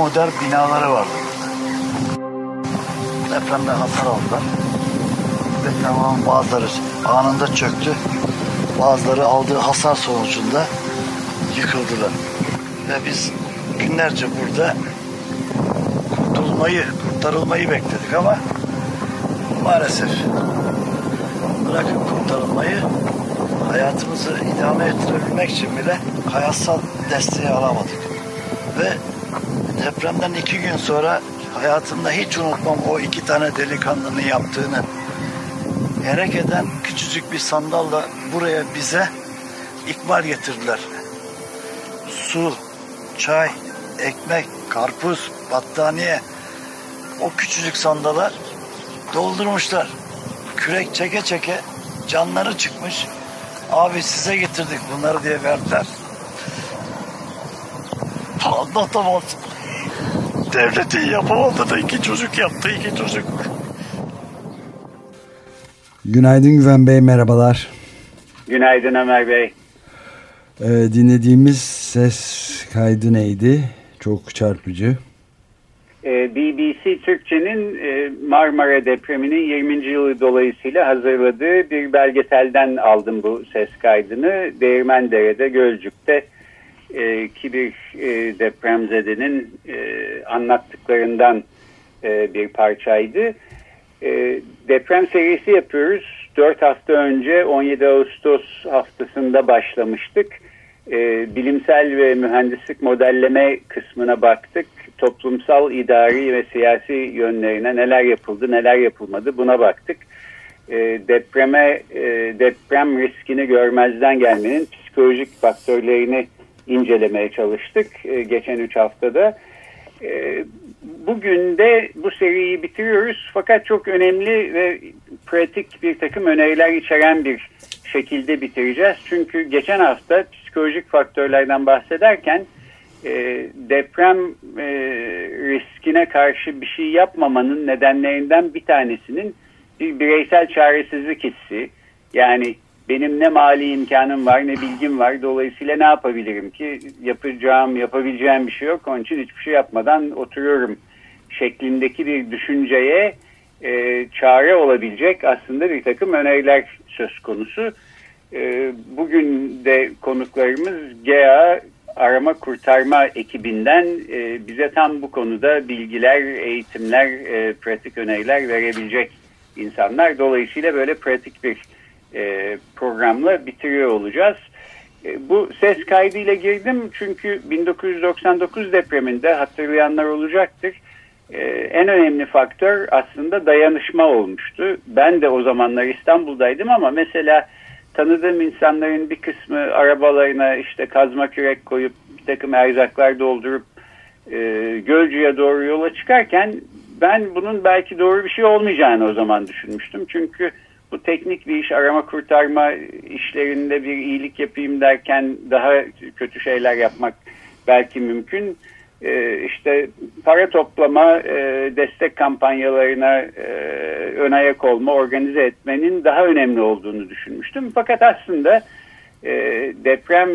Modern binaları var. Depremde hasar aldılar. Deprem bazıları anında çöktü. Bazıları aldığı hasar sonucunda yıkıldılar. Ve biz günlerce burada kurtulmayı, kurtarılmayı bekledik ama maalesef bırakın kurtarılmayı hayatımızı idame ettirebilmek için bile hayatsal desteği alamadık. Ve depremden iki gün sonra hayatımda hiç unutmam o iki tane delikanlının yaptığını. Erek eden küçücük bir sandalla buraya bize ikmal getirdiler. Su, çay, ekmek, karpuz, battaniye o küçücük sandalar doldurmuşlar. Kürek çeke çeke canları çıkmış. Abi size getirdik bunları diye verdiler. Anlatamam. Devletin yapamadı da iki çocuk yaptı iki çocuk. Günaydın Güven Bey merhabalar. Günaydın Ömer Bey. Ee, dinlediğimiz ses kaydı neydi? Çok çarpıcı. Ee, BBC Türkçe'nin e, Marmara depreminin 20. yılı dolayısıyla hazırladığı bir belgeselden aldım bu ses kaydını. Değirmendere'de, Gölcük'te e, ki bir e, depremzedenin anlattıklarından bir parçaydı. Deprem serisi yapıyoruz. 4 hafta önce 17 Ağustos haftasında başlamıştık. Bilimsel ve mühendislik modelleme kısmına baktık toplumsal, idari ve siyasi yönlerine neler yapıldı, neler yapılmadı buna baktık. E, depreme, e, deprem riskini görmezden gelmenin psikolojik faktörlerini incelemeye çalıştık e, geçen üç haftada. E, bugün de bu seriyi bitiriyoruz fakat çok önemli ve pratik bir takım öneriler içeren bir şekilde bitireceğiz. Çünkü geçen hafta psikolojik faktörlerden bahsederken e, deprem riskine karşı bir şey yapmamanın nedenlerinden bir tanesinin bir bireysel çaresizlik hissi. Yani benim ne mali imkanım var ne bilgim var dolayısıyla ne yapabilirim ki yapacağım yapabileceğim bir şey yok onun için hiçbir şey yapmadan oturuyorum şeklindeki bir düşünceye e, çare olabilecek aslında bir takım öneriler söz konusu. E, bugün de konuklarımız GEA arama kurtarma ekibinden e, bize tam bu konuda bilgiler, eğitimler, e, pratik öneriler verebilecek insanlar. Dolayısıyla böyle pratik bir e, programla bitiriyor olacağız. E, bu ses kaydıyla girdim çünkü 1999 depreminde hatırlayanlar olacaktır. E, en önemli faktör aslında dayanışma olmuştu. Ben de o zamanlar İstanbul'daydım ama mesela tanıdığım insanların bir kısmı arabalarına işte kazma kürek koyup bir takım erzaklar doldurup e, Gölcü'ye doğru yola çıkarken ben bunun belki doğru bir şey olmayacağını o zaman düşünmüştüm. Çünkü teknik bir iş arama kurtarma işlerinde bir iyilik yapayım derken daha kötü şeyler yapmak belki mümkün e, işte para toplama, e, destek kampanyalarına e, ön ayak olma, organize etmenin daha önemli olduğunu düşünmüştüm. Fakat aslında e, deprem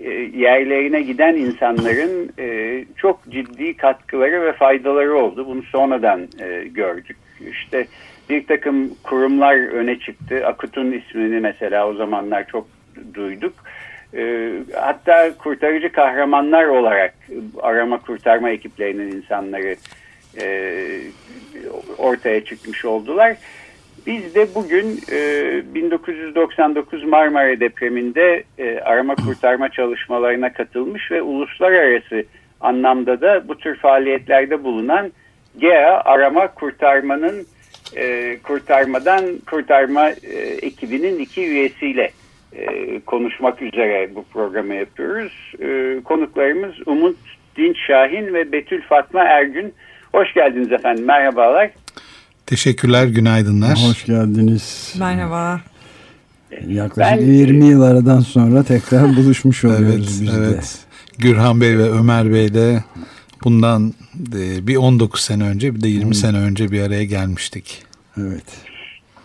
e, yerlerine giden insanların e, çok ciddi katkıları ve faydaları oldu. Bunu sonradan e, gördük. İşte bir takım kurumlar öne çıktı. Akut'un ismini mesela o zamanlar çok duyduk e, hatta kurtarıcı kahramanlar olarak arama kurtarma ekiplerinin insanları e, ortaya çıkmış oldular. Biz de bugün e, 1999 Marmara depreminde e, arama kurtarma çalışmalarına katılmış ve uluslararası anlamda da bu tür faaliyetlerde bulunan GEA arama kurtarmanın e, kurtarmadan kurtarma e, ekibinin iki üyesiyle e, konuşmak üzere bu programı yapıyoruz. E, konuklarımız Umut Dinç Şahin ve Betül Fatma Ergün. Hoş geldiniz efendim. Merhabalar. Teşekkürler, günaydınlar. Hoş geldiniz. Merhaba. Yaklaşık ben, 20 yıl aradan sonra tekrar buluşmuş oluyoruz evet, biz de. Evet. Gürhan Bey ve Ömer Bey de bundan e, bir 19 sene önce bir de 20 hmm. sene önce bir araya gelmiştik. Evet.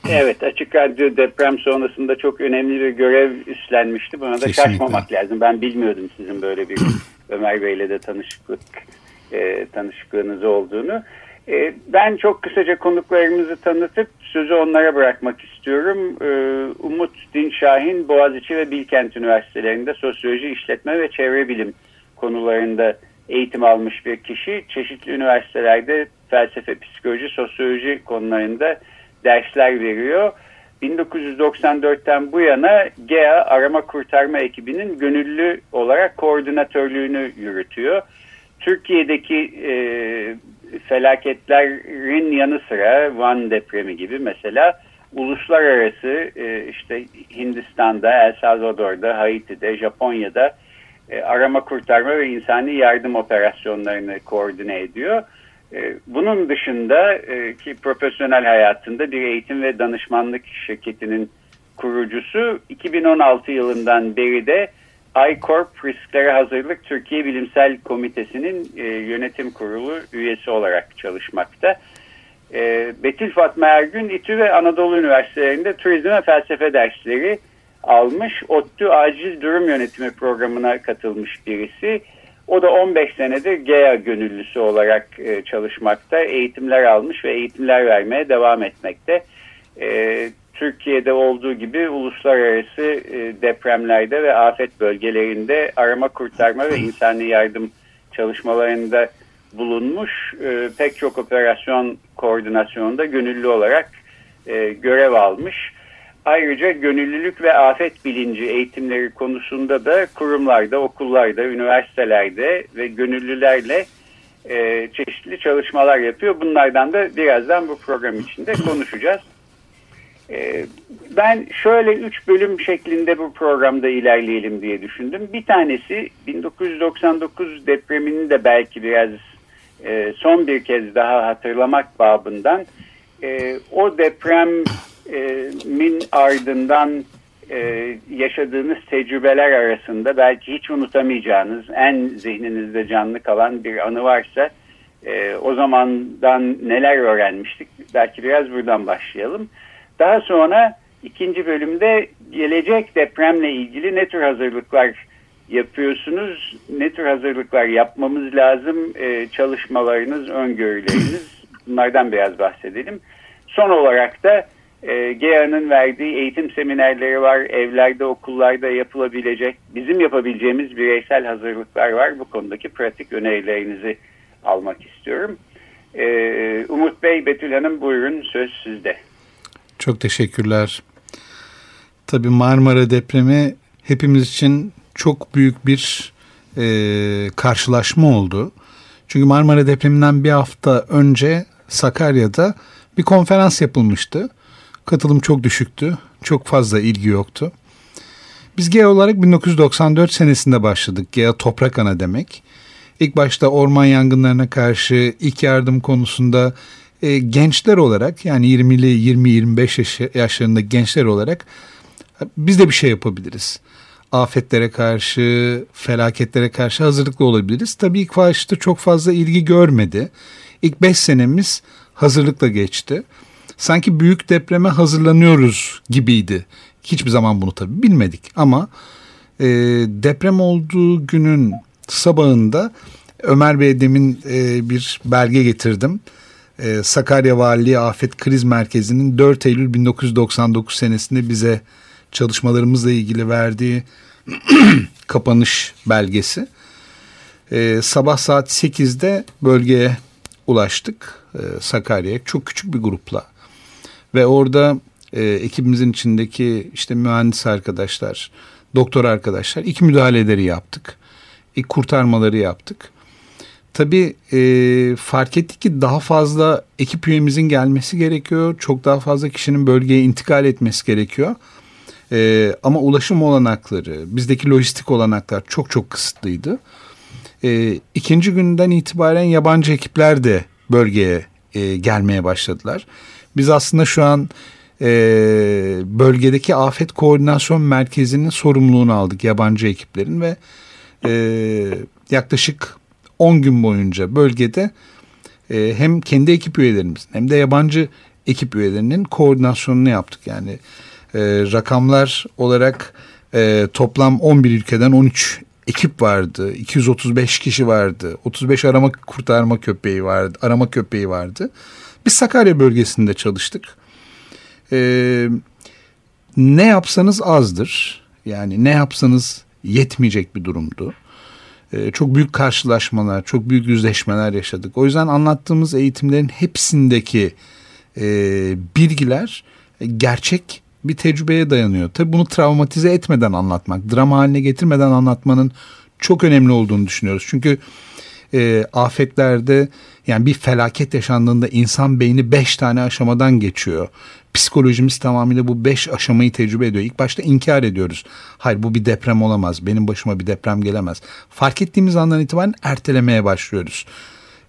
Evet Açık Radyo deprem sonrasında çok önemli bir görev üstlenmişti. Buna da Kesinlikle. şaşmamak lazım. Ben bilmiyordum sizin böyle bir Ömer Bey'le de tanışıklık e, tanışıklığınız olduğunu. E, ben çok kısaca konuklarımızı tanıtıp sözü onlara bırakmak istiyorum. E, Umut Dinşahin Boğaziçi ve Bilkent Üniversitelerinde sosyoloji, işletme ve çevre bilim konularında eğitim almış bir kişi. Çeşitli üniversitelerde felsefe, psikoloji, sosyoloji konularında dersler veriyor. 1994'ten bu yana GEA arama kurtarma ekibinin gönüllü olarak koordinatörlüğünü yürütüyor. Türkiye'deki e, felaketlerin yanı sıra Van depremi gibi mesela uluslararası e, işte Hindistan'da, El Salvador'da, Haiti'de, Japonya'da e, arama kurtarma ve insani yardım operasyonlarını koordine ediyor. E, bunun dışında e, ki profesyonel hayatında bir eğitim ve danışmanlık şirketinin kurucusu 2016 yılından beri de iCorp Risklere Hazırlık Türkiye Bilimsel Komitesi'nin yönetim kurulu üyesi olarak çalışmakta. Betül Fatma Ergün İTÜ ve Anadolu Üniversitelerinde turizm ve felsefe dersleri almış. ODTÜ Acil Durum Yönetimi programına katılmış birisi. O da 15 senedir GEA gönüllüsü olarak e, çalışmakta. Eğitimler almış ve eğitimler vermeye devam etmekte. E, Türkiye'de olduğu gibi uluslararası e, depremlerde ve afet bölgelerinde arama kurtarma ve insani yardım çalışmalarında bulunmuş. E, pek çok operasyon koordinasyonunda gönüllü olarak e, görev almış. Ayrıca gönüllülük ve afet bilinci eğitimleri konusunda da kurumlarda, okullarda, üniversitelerde ve gönüllülerle e, çeşitli çalışmalar yapıyor. Bunlardan da birazdan bu program içinde konuşacağız. E, ben şöyle üç bölüm şeklinde bu programda ilerleyelim diye düşündüm. Bir tanesi 1999 depremini de belki biraz e, son bir kez daha hatırlamak babından e, o deprem min ardından e, yaşadığınız tecrübeler arasında belki hiç unutamayacağınız en zihninizde canlı kalan bir anı varsa e, o zamandan neler öğrenmiştik belki biraz buradan başlayalım. Daha sonra ikinci bölümde gelecek depremle ilgili ne tür hazırlıklar yapıyorsunuz, ne tür hazırlıklar yapmamız lazım, e, çalışmalarınız, öngörüleriniz bunlardan biraz bahsedelim. Son olarak da e, GEA'nın verdiği eğitim seminerleri var, evlerde, okullarda yapılabilecek, bizim yapabileceğimiz bireysel hazırlıklar var. Bu konudaki pratik önerilerinizi almak istiyorum. E, Umut Bey, Betül Hanım buyurun söz sizde. Çok teşekkürler. Tabii Marmara depremi hepimiz için çok büyük bir e, karşılaşma oldu. Çünkü Marmara depreminden bir hafta önce Sakarya'da bir konferans yapılmıştı. Katılım çok düşüktü. Çok fazla ilgi yoktu. Biz GEA olarak 1994 senesinde başladık. GEA toprak ana demek. İlk başta orman yangınlarına karşı ilk yardım konusunda e, gençler olarak yani 20'li 20-25 yaş, yaşlarında gençler olarak biz de bir şey yapabiliriz. Afetlere karşı, felaketlere karşı hazırlıklı olabiliriz. Tabii ilk başta çok fazla ilgi görmedi. İlk 5 senemiz hazırlıkla geçti sanki büyük depreme hazırlanıyoruz gibiydi. Hiçbir zaman bunu tabii bilmedik ama e, deprem olduğu günün sabahında Ömer Bey demin e, bir belge getirdim. E, Sakarya Valiliği Afet Kriz Merkezi'nin 4 Eylül 1999 senesinde bize çalışmalarımızla ilgili verdiği kapanış belgesi. E, sabah saat 8'de bölgeye ulaştık e, Sakarya'ya çok küçük bir grupla ve orada e, ekibimizin içindeki işte mühendis arkadaşlar, doktor arkadaşlar ilk müdahaleleri yaptık. İlk kurtarmaları yaptık. Tabii e, fark ettik ki daha fazla ekip üyemizin gelmesi gerekiyor. Çok daha fazla kişinin bölgeye intikal etmesi gerekiyor. E, ama ulaşım olanakları, bizdeki lojistik olanaklar çok çok kısıtlıydı. E, ikinci günden itibaren yabancı ekipler de bölgeye e, gelmeye başladılar. Biz aslında şu an e, bölgedeki afet koordinasyon merkezinin sorumluluğunu aldık yabancı ekiplerin ve e, yaklaşık 10 gün boyunca bölgede e, hem kendi ekip üyelerimizin hem de yabancı ekip üyelerinin koordinasyonunu yaptık. Yani e, rakamlar olarak e, toplam 11 ülkeden 13 ekip vardı. 235 kişi vardı. 35 arama kurtarma köpeği vardı. Arama köpeği vardı. Biz Sakarya bölgesinde çalıştık. Ee, ne yapsanız azdır. Yani ne yapsanız yetmeyecek bir durumdu. Ee, çok büyük karşılaşmalar, çok büyük yüzleşmeler yaşadık. O yüzden anlattığımız eğitimlerin hepsindeki e, bilgiler gerçek bir tecrübeye dayanıyor. Tabii bunu travmatize etmeden anlatmak, drama haline getirmeden anlatmanın çok önemli olduğunu düşünüyoruz. Çünkü e, afetlerde yani bir felaket yaşandığında insan beyni beş tane aşamadan geçiyor. Psikolojimiz tamamıyla bu beş aşamayı tecrübe ediyor. İlk başta inkar ediyoruz. Hayır bu bir deprem olamaz. Benim başıma bir deprem gelemez. Fark ettiğimiz andan itibaren ertelemeye başlıyoruz.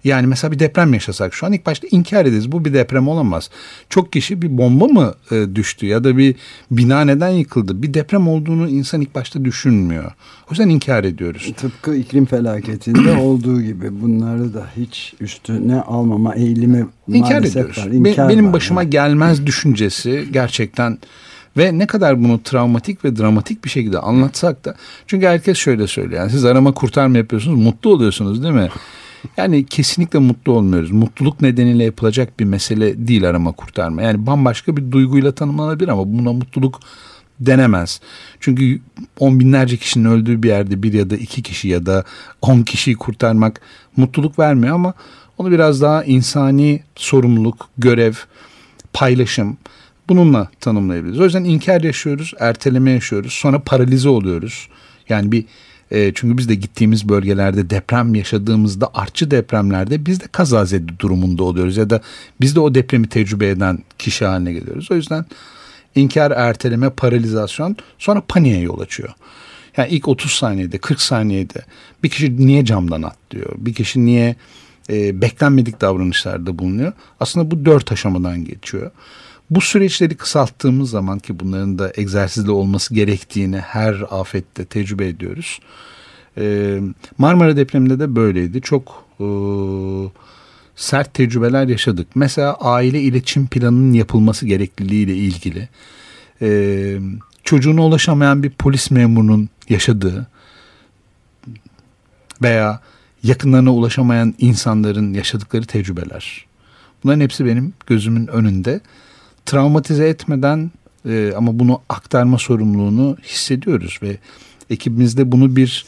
Yani mesela bir deprem yaşasak şu an ilk başta inkar ederiz. Bu bir deprem olamaz. Çok kişi bir bomba mı e, düştü ya da bir bina neden yıkıldı? Bir deprem olduğunu insan ilk başta düşünmüyor. O yüzden inkar ediyoruz. Tıpkı iklim felaketinde olduğu gibi bunları da hiç üstüne almama eğilimi inkar ediyoruz. var. İnkar Benim var başıma yani. gelmez düşüncesi gerçekten ve ne kadar bunu travmatik ve dramatik bir şekilde anlatsak da çünkü herkes şöyle söylüyor. Yani siz arama kurtarma yapıyorsunuz, mutlu oluyorsunuz değil mi? Yani kesinlikle mutlu olmuyoruz. Mutluluk nedeniyle yapılacak bir mesele değil arama kurtarma. Yani bambaşka bir duyguyla tanımlanabilir ama buna mutluluk denemez. Çünkü on binlerce kişinin öldüğü bir yerde bir ya da iki kişi ya da on kişiyi kurtarmak mutluluk vermiyor ama onu biraz daha insani sorumluluk, görev, paylaşım bununla tanımlayabiliriz. O yüzden inkar yaşıyoruz, erteleme yaşıyoruz, sonra paralize oluyoruz. Yani bir e, çünkü biz de gittiğimiz bölgelerde deprem yaşadığımızda artçı depremlerde biz de kazazede durumunda oluyoruz ya da biz de o depremi tecrübe eden kişi haline geliyoruz. O yüzden inkar, erteleme, paralizasyon sonra paniğe yol açıyor. Yani ilk 30 saniyede 40 saniyede bir kişi niye camdan atlıyor? Bir kişi niye e, beklenmedik davranışlarda bulunuyor? Aslında bu dört aşamadan geçiyor. Bu süreçleri kısalttığımız zaman ki bunların da egzersizle olması gerektiğini her afette tecrübe ediyoruz. Ee, Marmara depreminde de böyleydi. Çok e, sert tecrübeler yaşadık. Mesela aile iletişim planının yapılması gerekliliği ile ilgili. Ee, çocuğuna ulaşamayan bir polis memurunun yaşadığı veya yakınlarına ulaşamayan insanların yaşadıkları tecrübeler. Bunların hepsi benim gözümün önünde travmatize etmeden e, ama bunu aktarma sorumluluğunu hissediyoruz ve ekibimizde bunu bir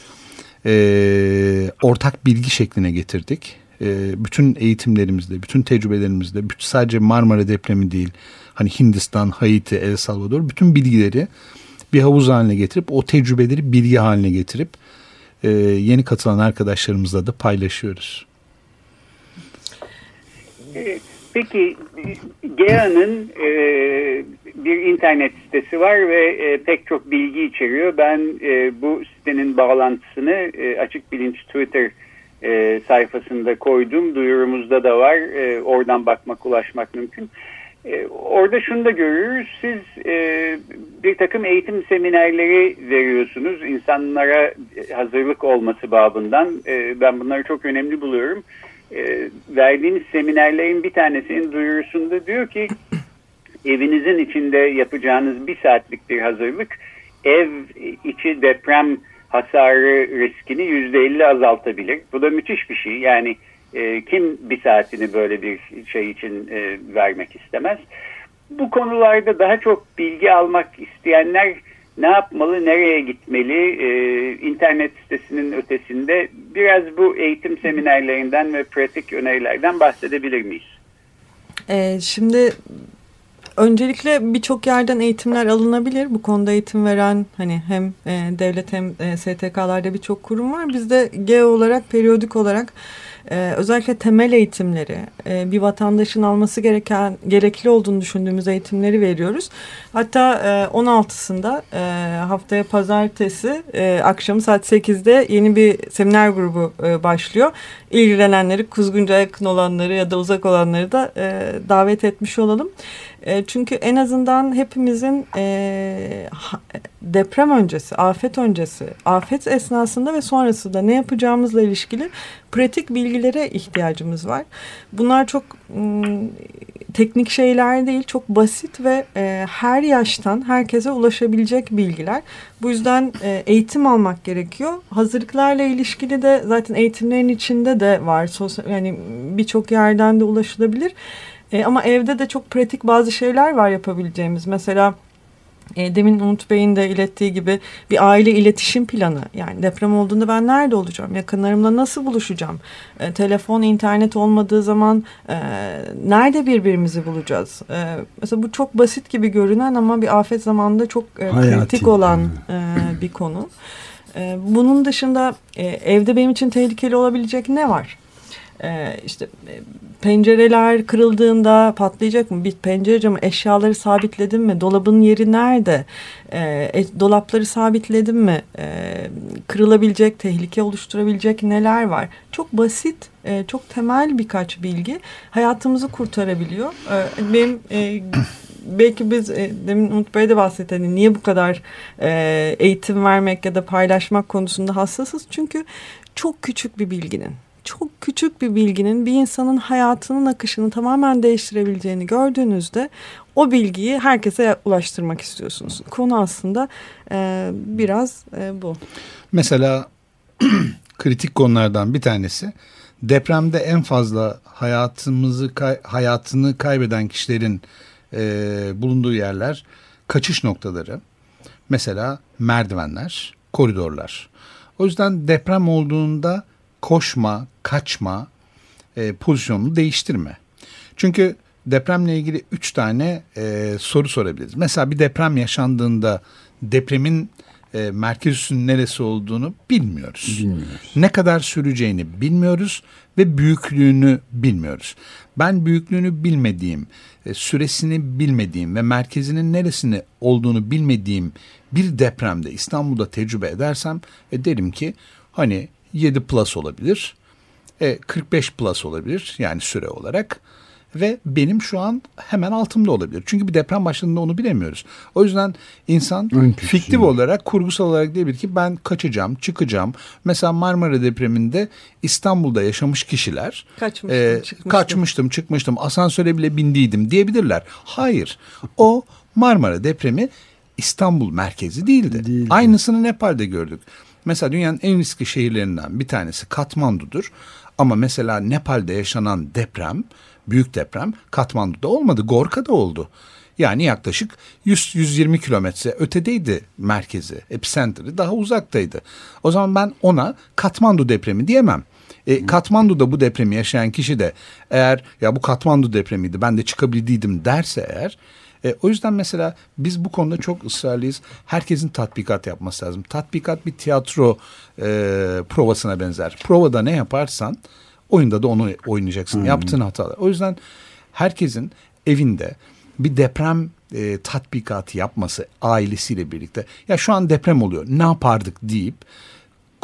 e, ortak bilgi şekline getirdik. E, bütün eğitimlerimizde, bütün tecrübelerimizde, sadece Marmara depremi değil, hani Hindistan, Haiti, El Salvador, bütün bilgileri bir havuz haline getirip o tecrübeleri bilgi haline getirip e, yeni katılan arkadaşlarımızla da paylaşıyoruz. Evet. Peki GEA'nın e, bir internet sitesi var ve e, pek çok bilgi içeriyor. Ben e, bu sitenin bağlantısını e, Açık Bilinç Twitter e, sayfasında koydum. Duyurumuzda da var. E, oradan bakmak, ulaşmak mümkün. E, orada şunu da görüyoruz. Siz e, bir takım eğitim seminerleri veriyorsunuz. insanlara hazırlık olması babından. E, ben bunları çok önemli buluyorum e, verdiğiniz seminerlerin bir tanesinin duyurusunda diyor ki evinizin içinde yapacağınız bir saatlik bir hazırlık ev içi deprem hasarı riskini yüzde elli azaltabilir. Bu da müthiş bir şey. Yani e, kim bir saatini böyle bir şey için e, vermek istemez. Bu konularda daha çok bilgi almak isteyenler ne yapmalı, nereye gitmeli, e, internet sitesinin ötesinde biraz bu eğitim seminerlerinden ve pratik önerilerden bahsedebilir miyiz? E, şimdi öncelikle birçok yerden eğitimler alınabilir. Bu konuda eğitim veren hani hem e, devlet hem e, STK'larda birçok kurum var. Biz de GEO olarak periyodik olarak e, özellikle temel eğitimleri, e, bir vatandaşın alması gereken gerekli olduğunu düşündüğümüz eğitimleri veriyoruz. Hatta e, 16'sında e, haftaya pazartesi e, akşamı saat 8'de yeni bir seminer grubu e, başlıyor. İlgilenenleri, Kuzguncu'ya yakın olanları ya da uzak olanları da e, davet etmiş olalım. E, çünkü en azından hepimizin e, deprem öncesi, afet öncesi, afet esnasında ve sonrasında ne yapacağımızla ilişkili pratik bilgilere ihtiyacımız var. Bunlar çok teknik şeyler değil, çok basit ve e, her yaştan herkese ulaşabilecek bilgiler. Bu yüzden eğitim almak gerekiyor. Hazırlıklarla ilişkili de zaten eğitimlerin içinde de var. Yani birçok yerden de ulaşılabilir. E, ama evde de çok pratik bazı şeyler var yapabileceğimiz. Mesela e, demin Umut Bey'in de ilettiği gibi bir aile iletişim planı. Yani deprem olduğunda ben nerede olacağım? Yakınlarımla nasıl buluşacağım? E, telefon, internet olmadığı zaman e, nerede birbirimizi bulacağız? E, mesela bu çok basit gibi görünen ama bir afet zamanında çok e, kritik olan e, bir konu. E, bunun dışında e, evde benim için tehlikeli olabilecek ne var? Ee, işte e, pencereler kırıldığında patlayacak mı? Bir pencere camı eşyaları sabitledim mi? Dolabın yeri nerede? Ee, dolapları sabitledim mi? Ee, kırılabilecek, tehlike oluşturabilecek neler var? Çok basit, e, çok temel birkaç bilgi hayatımızı kurtarabiliyor. Ee, benim e, belki biz e, demin Umut Bey de bahsetti hani niye bu kadar e, eğitim vermek ya da paylaşmak konusunda hassasız? Çünkü çok küçük bir bilginin çok küçük bir bilginin bir insanın hayatının akışını tamamen değiştirebileceğini gördüğünüzde o bilgiyi herkese ulaştırmak istiyorsunuz. Konu aslında e, biraz e, bu. Mesela kritik konulardan bir tanesi depremde en fazla hayatımızı hayatını kaybeden kişilerin e, bulunduğu yerler kaçış noktaları. Mesela merdivenler, koridorlar. O yüzden deprem olduğunda koşma, kaçma e, pozisyonunu değiştirme. Çünkü depremle ilgili üç tane e, soru sorabiliriz. Mesela bir deprem yaşandığında depremin e, merkez üssünün neresi olduğunu bilmiyoruz. Bilmiyoruz. Ne kadar süreceğini bilmiyoruz ve büyüklüğünü bilmiyoruz. Ben büyüklüğünü bilmediğim, e, süresini bilmediğim ve merkezinin neresini olduğunu bilmediğim bir depremde İstanbul'da tecrübe edersem e, derim ki hani 7 plus olabilir. E, 45 plus olabilir yani süre olarak. Ve benim şu an hemen altımda olabilir. Çünkü bir deprem başladığında onu bilemiyoruz. O yüzden insan fiktif olarak, kurgusal olarak diyebilir ki ben kaçacağım, çıkacağım. Mesela Marmara depreminde İstanbul'da yaşamış kişiler kaçmıştım, e, çıkmıştım. kaçmıştım, çıkmıştım, asansöre bile bindiydim diyebilirler. Hayır. O Marmara depremi İstanbul merkezi değildi. değildi. Aynısını Nepal'de gördük. Mesela dünyanın en riskli şehirlerinden bir tanesi Katmandu'dur. Ama mesela Nepal'de yaşanan deprem, büyük deprem Katmandu'da olmadı, Gorka'da oldu. Yani yaklaşık 100-120 kilometre ötedeydi merkezi, epicentri daha uzaktaydı. O zaman ben ona Katmandu depremi diyemem. E, Katmandu'da bu depremi yaşayan kişi de eğer ya bu Katmandu depremiydi ben de çıkabildiydim derse eğer e, o yüzden mesela biz bu konuda çok ısrarlıyız. Herkesin tatbikat yapması lazım. Tatbikat bir tiyatro e, provasına benzer. Provada ne yaparsan oyunda da onu oynayacaksın. Hmm. Yaptığın hatalar. O yüzden herkesin evinde bir deprem e, tatbikatı yapması ailesiyle birlikte. Ya şu an deprem oluyor ne yapardık deyip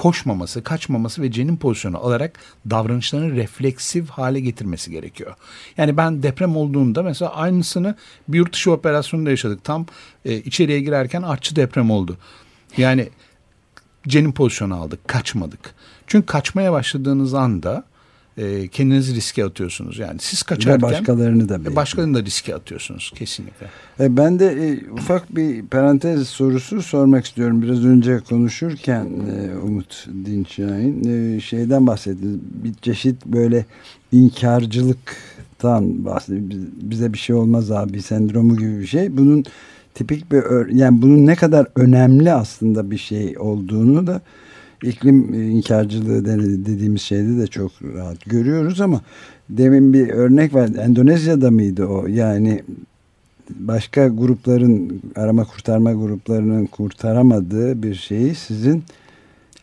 koşmaması, kaçmaması ve cenin pozisyonu alarak davranışlarını refleksif hale getirmesi gerekiyor. Yani ben deprem olduğunda mesela aynısını bir yurt dışı operasyonunda yaşadık. Tam e, içeriye girerken artçı deprem oldu. Yani cenin pozisyonu aldık, kaçmadık. Çünkü kaçmaya başladığınız anda e, kendinizi riske atıyorsunuz. Yani siz kaçarken Ve başkalarını da belki. başkalarını da riske atıyorsunuz kesinlikle. E, ben de e, ufak bir parantez sorusu sormak istiyorum. Biraz önce konuşurken e, Umut Dinçay'ın e, şeyden bahsetti. Bir çeşit böyle inkarcılıktan bahsetti. Bize bir şey olmaz abi sendromu gibi bir şey. Bunun tipik bir yani bunun ne kadar önemli aslında bir şey olduğunu da iklim inkarcılığı dediğimiz şeyde de çok rahat görüyoruz ama demin bir örnek var. Endonezya'da mıydı o? Yani başka grupların arama kurtarma gruplarının kurtaramadığı bir şeyi sizin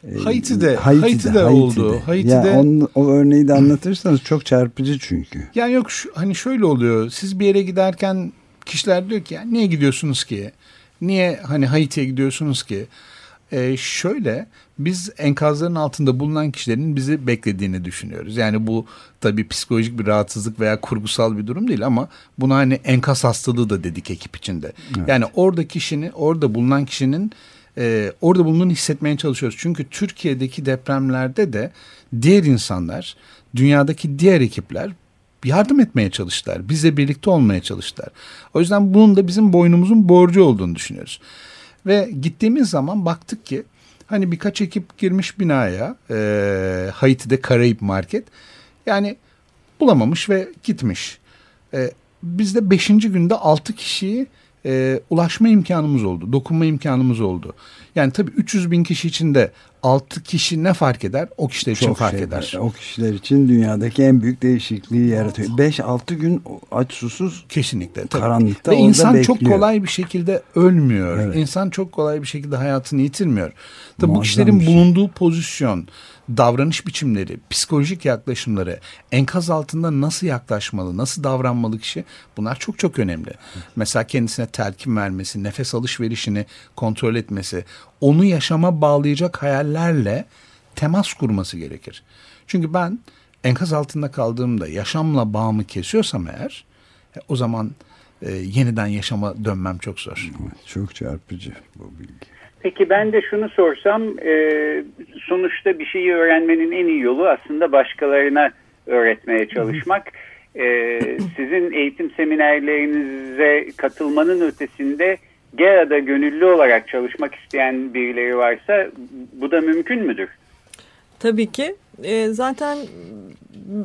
E, Haiti'de, Haiti'de, Haiti'de oldu. Haiti'de. Ya onun, o örneği de anlatırsanız çok çarpıcı çünkü. Yani yok şu, hani şöyle oluyor. Siz bir yere giderken kişiler diyor ki ya niye gidiyorsunuz ki? Niye hani Haiti'ye gidiyorsunuz ki? Ee, şöyle biz enkazların altında bulunan kişilerin bizi beklediğini düşünüyoruz. Yani bu tabii psikolojik bir rahatsızlık veya kurgusal bir durum değil ama buna hani enkaz hastalığı da dedik ekip içinde. Evet. Yani orada kişinin, orada bulunan kişinin e, orada bulunduğunu hissetmeye çalışıyoruz. Çünkü Türkiye'deki depremlerde de diğer insanlar, dünyadaki diğer ekipler yardım etmeye çalıştılar. Bizle birlikte olmaya çalıştılar. O yüzden bunun da bizim boynumuzun borcu olduğunu düşünüyoruz. Ve gittiğimiz zaman baktık ki hani birkaç ekip girmiş binaya e, Haiti'de Karayip Market. Yani bulamamış ve gitmiş. E, biz de beşinci günde altı kişiyi e, ulaşma imkanımız oldu. Dokunma imkanımız oldu. Yani tabii 300 bin kişi içinde 6 kişi ne fark eder? O kişiler için Çok fark şey, eder. O kişiler için dünyadaki en büyük değişikliği yaratıyor. 5-6 gün aç susuz kesinlikle tabii. karanlıkta Ve insan bekliyor. çok kolay bir şekilde ölmüyor. Evet. İnsan çok kolay bir şekilde hayatını yitirmiyor. Tabii bu kişilerin şey. bulunduğu pozisyon, davranış biçimleri, psikolojik yaklaşımları, enkaz altında nasıl yaklaşmalı, nasıl davranmalı kişi bunlar çok çok önemli. Mesela kendisine telkin vermesi, nefes alışverişini kontrol etmesi, onu yaşama bağlayacak hayallerle temas kurması gerekir. Çünkü ben enkaz altında kaldığımda yaşamla bağımı kesiyorsam eğer e, o zaman e, yeniden yaşama dönmem çok zor. Çok çarpıcı bu bilgi. Peki ben de şunu sorsam e, sonuçta bir şeyi öğrenmenin en iyi yolu aslında başkalarına öğretmeye çalışmak. E, sizin eğitim seminerlerinize katılmanın ötesinde GERA'da gönüllü olarak çalışmak isteyen birileri varsa bu da mümkün müdür? Tabii ki. E, zaten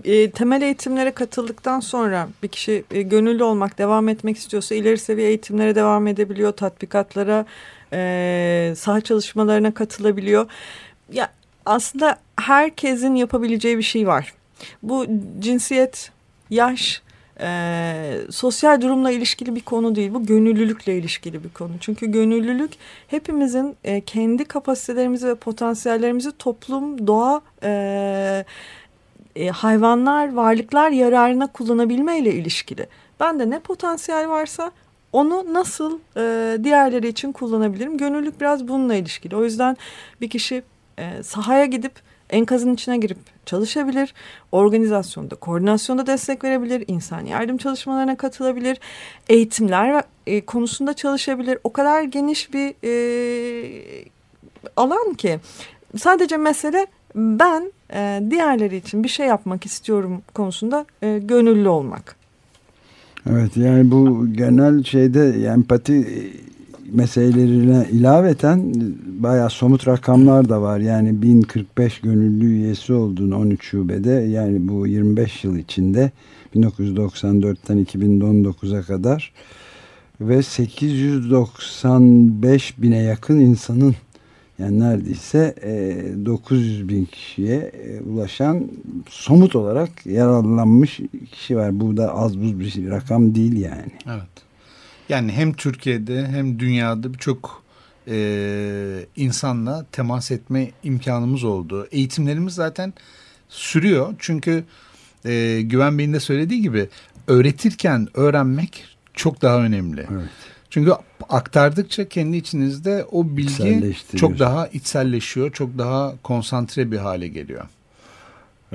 e, temel eğitimlere katıldıktan sonra bir kişi e, gönüllü olmak, devam etmek istiyorsa ileri seviye eğitimlere devam edebiliyor, tatbikatlara e, saha çalışmalarına katılabiliyor. Ya aslında herkesin yapabileceği bir şey var. Bu cinsiyet, yaş, e, sosyal durumla ilişkili bir konu değil. Bu gönüllülükle ilişkili bir konu. Çünkü gönüllülük hepimizin e, kendi kapasitelerimizi ve potansiyellerimizi toplum, doğa, e, e, hayvanlar, varlıklar yararına kullanabilme ile ilişkili. Ben de ne potansiyel varsa onu nasıl e, diğerleri için kullanabilirim? Gönüllülük biraz bununla ilişkili. O yüzden bir kişi e, sahaya gidip enkazın içine girip çalışabilir. Organizasyonda, koordinasyonda destek verebilir. insan yardım çalışmalarına katılabilir. Eğitimler e, konusunda çalışabilir. O kadar geniş bir e, alan ki sadece mesele ben e, diğerleri için bir şey yapmak istiyorum konusunda e, gönüllü olmak. Evet yani bu genel şeyde empati meselelerine ilaveten bayağı somut rakamlar da var. Yani 1045 gönüllü üyesi olduğunu 13 şubede yani bu 25 yıl içinde 1994'ten 2019'a kadar ve 895 bine yakın insanın yani neredeyse e, 900 bin kişiye e, ulaşan somut olarak yararlanmış kişi var. Bu da az buz bir rakam değil yani. Evet. Yani hem Türkiye'de hem dünyada birçok e, insanla temas etme imkanımız oldu. Eğitimlerimiz zaten sürüyor. Çünkü e, Güven Bey'in de söylediği gibi öğretirken öğrenmek çok daha önemli. Evet. Çünkü aktardıkça kendi içinizde o bilgi çok daha içselleşiyor, çok daha konsantre bir hale geliyor.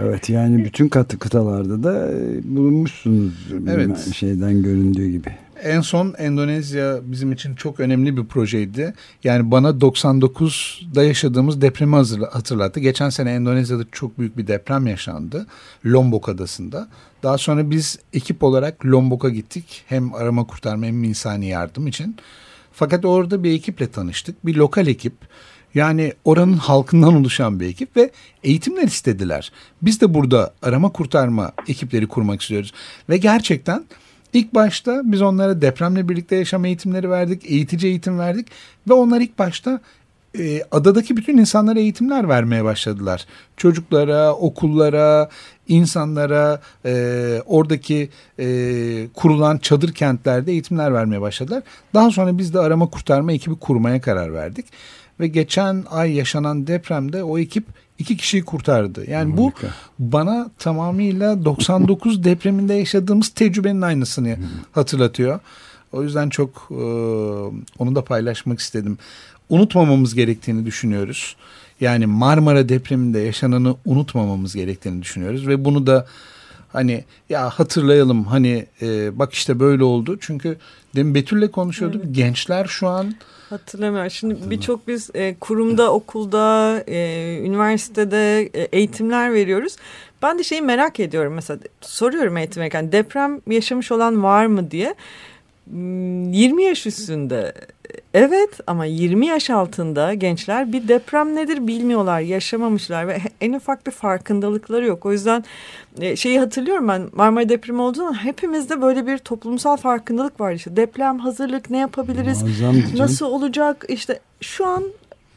Evet yani bütün katı kıtalarda da e, bulunmuşsunuz evet. şeyden göründüğü gibi. En son Endonezya bizim için çok önemli bir projeydi. Yani bana 99'da yaşadığımız depremi hatırlattı. Geçen sene Endonezya'da çok büyük bir deprem yaşandı. Lombok adasında. Daha sonra biz ekip olarak Lombok'a gittik. Hem arama kurtarma hem insani yardım için. Fakat orada bir ekiple tanıştık. Bir lokal ekip. Yani oranın halkından oluşan bir ekip ve eğitimler istediler. Biz de burada arama kurtarma ekipleri kurmak istiyoruz. Ve gerçekten ilk başta biz onlara depremle birlikte yaşam eğitimleri verdik, eğitici eğitim verdik ve onlar ilk başta e, adadaki bütün insanlara eğitimler vermeye başladılar. Çocuklara, okullara, insanlara, e, oradaki e, kurulan çadır kentlerde eğitimler vermeye başladılar. Daha sonra biz de arama kurtarma ekibi kurmaya karar verdik. Ve geçen ay yaşanan depremde o ekip iki kişiyi kurtardı. Yani bu Harika. bana tamamıyla 99 depreminde yaşadığımız tecrübenin aynısını hatırlatıyor. O yüzden çok e, onu da paylaşmak istedim. Unutmamamız gerektiğini düşünüyoruz. Yani Marmara depreminde yaşananı unutmamamız gerektiğini düşünüyoruz ve bunu da hani ya hatırlayalım hani e, bak işte böyle oldu. Çünkü demin Betül'le konuşuyorduk. Gençler şu an Hatırlamıyorum. Şimdi birçok biz e, kurumda, okulda, e, üniversitede e, eğitimler veriyoruz. Ben de şeyi merak ediyorum mesela soruyorum eğitim verirken deprem yaşamış olan var mı diye. Hmm, 20 yaş üstünde. Evet ama 20 yaş altında gençler bir deprem nedir bilmiyorlar, yaşamamışlar ve en ufak bir farkındalıkları yok. O yüzden e, şeyi hatırlıyorum ben Marmara depremi olduğu zaman hepimizde böyle bir toplumsal farkındalık var işte. Deprem hazırlık ne yapabiliriz Muazzam nasıl olacak? İşte şu an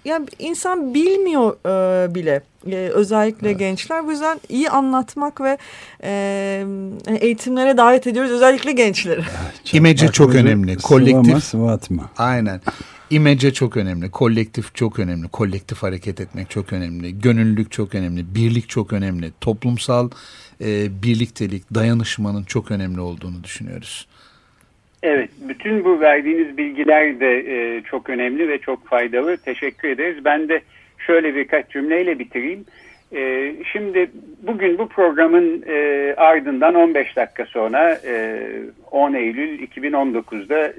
yani insan bilmiyor e, bile E, özellikle gençler bu yüzden iyi anlatmak ve e, eğitimlere davet ediyoruz özellikle gençleri. imece çok önemli. sıvama Kolektif sıvatma. Aynen. İmece çok önemli. Kolektif çok önemli. Kolektif hareket etmek çok önemli. Gönüllülük çok önemli. Birlik çok önemli. Toplumsal e, birliktelik, dayanışmanın çok önemli olduğunu düşünüyoruz. Evet, bütün bu verdiğiniz bilgiler de e, çok önemli ve çok faydalı. Teşekkür ederiz. Ben de şöyle birkaç cümleyle bitireyim. E, şimdi bugün bu programın e, ardından 15 dakika sonra e, 10 Eylül 2019'da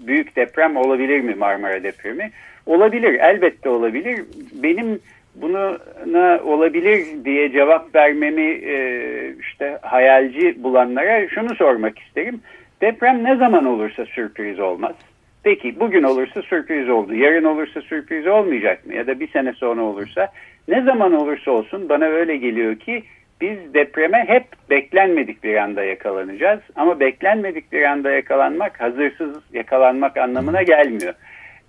büyük deprem olabilir mi Marmara depremi? Olabilir, elbette olabilir. Benim buna olabilir diye cevap vermemi e, işte hayalci bulanlara şunu sormak isterim. Deprem ne zaman olursa sürpriz olmaz. Peki bugün olursa sürpriz oldu. Yarın olursa sürpriz olmayacak mı? Ya da bir sene sonra olursa ne zaman olursa olsun bana öyle geliyor ki biz depreme hep beklenmedik bir anda yakalanacağız. Ama beklenmedik bir anda yakalanmak hazırsız yakalanmak anlamına gelmiyor.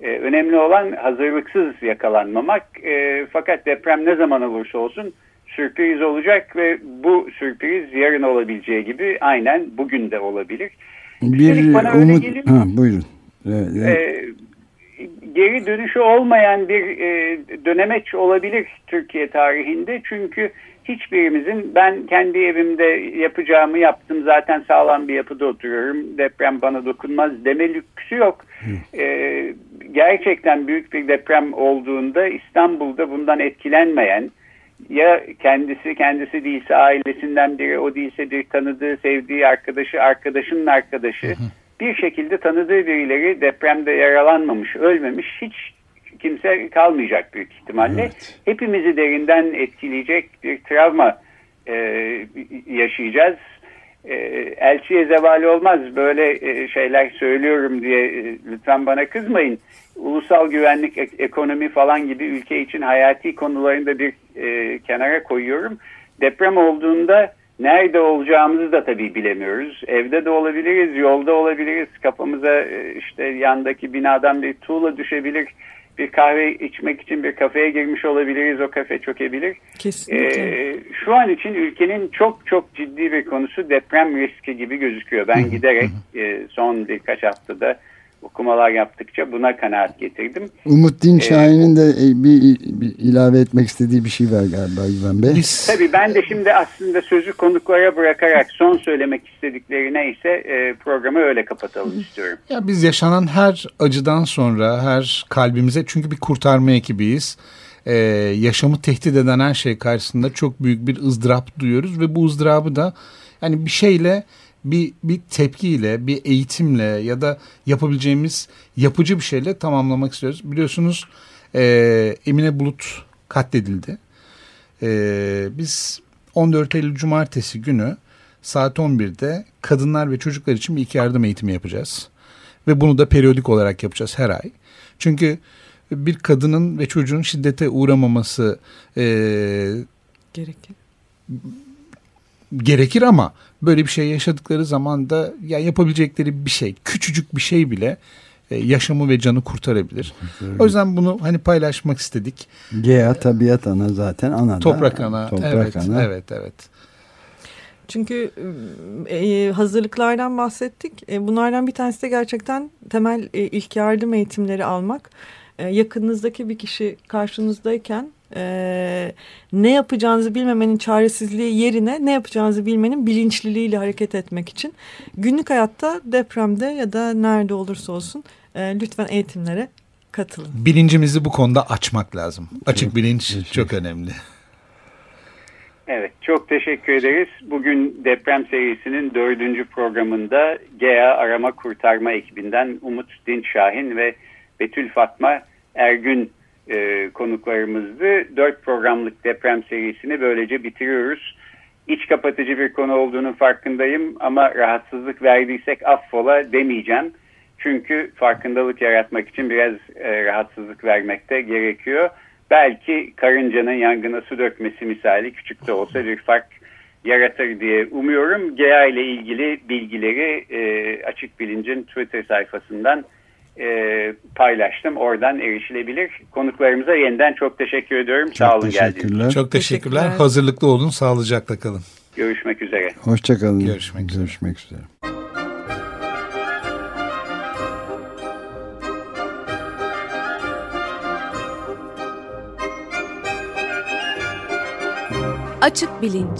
Ee, önemli olan hazırlıksız yakalanmamak. Ee, fakat deprem ne zaman olursa olsun sürpriz olacak ve bu sürpriz yarın olabileceği gibi aynen bugün de olabilir. Bir bana öyle umut... geliyor. Ha, buyurun. Evet, evet. Ee, geri dönüşü olmayan bir e, dönemeç olabilir Türkiye tarihinde. Çünkü hiçbirimizin ben kendi evimde yapacağımı yaptım zaten sağlam bir yapıda oturuyorum deprem bana dokunmaz deme lüksü yok. Ee, gerçekten büyük bir deprem olduğunda İstanbul'da bundan etkilenmeyen ya kendisi kendisi değilse ailesinden biri o değilse bir tanıdığı sevdiği arkadaşı arkadaşının arkadaşı bir şekilde tanıdığı birileri depremde yaralanmamış ölmemiş hiç kimse kalmayacak büyük ihtimalle. Evet. Hepimizi derinden etkileyecek bir travma e, yaşayacağız. E, elçiye zeval olmaz böyle e, şeyler söylüyorum diye e, lütfen bana kızmayın. Ulusal güvenlik, ek- ekonomi falan gibi ülke için hayati konularında bir kenara koyuyorum. Deprem olduğunda nerede olacağımızı da tabii bilemiyoruz. Evde de olabiliriz, yolda olabiliriz. Kafamıza işte yandaki binadan bir tuğla düşebilir. Bir kahve içmek için bir kafeye girmiş olabiliriz. O kafe çökebilir. Kesinlikle. Ee, şu an için ülkenin çok çok ciddi bir konusu deprem riski gibi gözüküyor. Ben giderek e, son birkaç haftada okumalar yaptıkça buna kanaat getirdim. Umut Dinçahin'in de e, bir, bir ilave etmek istediği bir şey var galiba Güven Bey. Tabii ben de şimdi aslında sözü konuklara bırakarak son söylemek istedikleri neyse e, programı öyle kapatalım istiyorum. ya biz yaşanan her acıdan sonra her kalbimize çünkü bir kurtarma ekibiyiz. Ee, yaşamı tehdit eden her şey karşısında çok büyük bir ızdırap duyuyoruz ve bu ızdırabı da yani bir şeyle bir bir tepkiyle, bir eğitimle ya da yapabileceğimiz yapıcı bir şeyle tamamlamak istiyoruz. Biliyorsunuz e, Emine Bulut katledildi. E, biz 14 Eylül Cumartesi günü saat 11'de kadınlar ve çocuklar için bir ilk yardım eğitimi yapacağız. Ve bunu da periyodik olarak yapacağız her ay. Çünkü bir kadının ve çocuğun şiddete uğramaması e, Gerekir. Gerekir ama böyle bir şey yaşadıkları zaman da ya yapabilecekleri bir şey, küçücük bir şey bile e, yaşamı ve canı kurtarabilir. O yüzden bunu hani paylaşmak istedik. Gea tabiat ana zaten ana da. Toprak ana. Toprak evet, ana. evet, evet. Çünkü e, hazırlıklardan bahsettik. E, bunlardan bir tanesi de gerçekten temel e, ilk yardım eğitimleri almak. e, yakınınızdaki bir kişi karşınızdayken e, ne yapacağınızı bilmemenin çaresizliği yerine ne yapacağınızı bilmenin bilinçliliğiyle hareket etmek için günlük hayatta depremde ya da nerede olursa olsun e, lütfen eğitimlere katılın. Bilincimizi bu konuda açmak lazım. Açık bilinç çok önemli. Evet, çok teşekkür ederiz. Bugün deprem serisinin dördüncü programında GEA Arama Kurtarma ekibinden Umut Dinçşahin ve Betül Fatma Ergün e, konuklarımızdı. Dört programlık deprem serisini böylece bitiriyoruz. İç kapatıcı bir konu olduğunu farkındayım ama rahatsızlık verdiysek affola demeyeceğim. Çünkü farkındalık yaratmak için biraz e, rahatsızlık vermekte gerekiyor. Belki karıncanın yangına su dökmesi misali küçük de olsa bir fark yaratır diye umuyorum. GEA ile ilgili bilgileri e, Açık Bilinc'in Twitter sayfasından e, paylaştım. Oradan erişilebilir. Konuklarımıza yeniden çok teşekkür ediyorum. Çok Sağ olun teşekkürler. Çok teşekkürler. Teşekkürler. Hazırlıklı olun, sağlıcakla kalın. Görüşmek üzere. Hoşçakalın. Görüşmek üzere. Görüşmek üzere. Açık bilinç.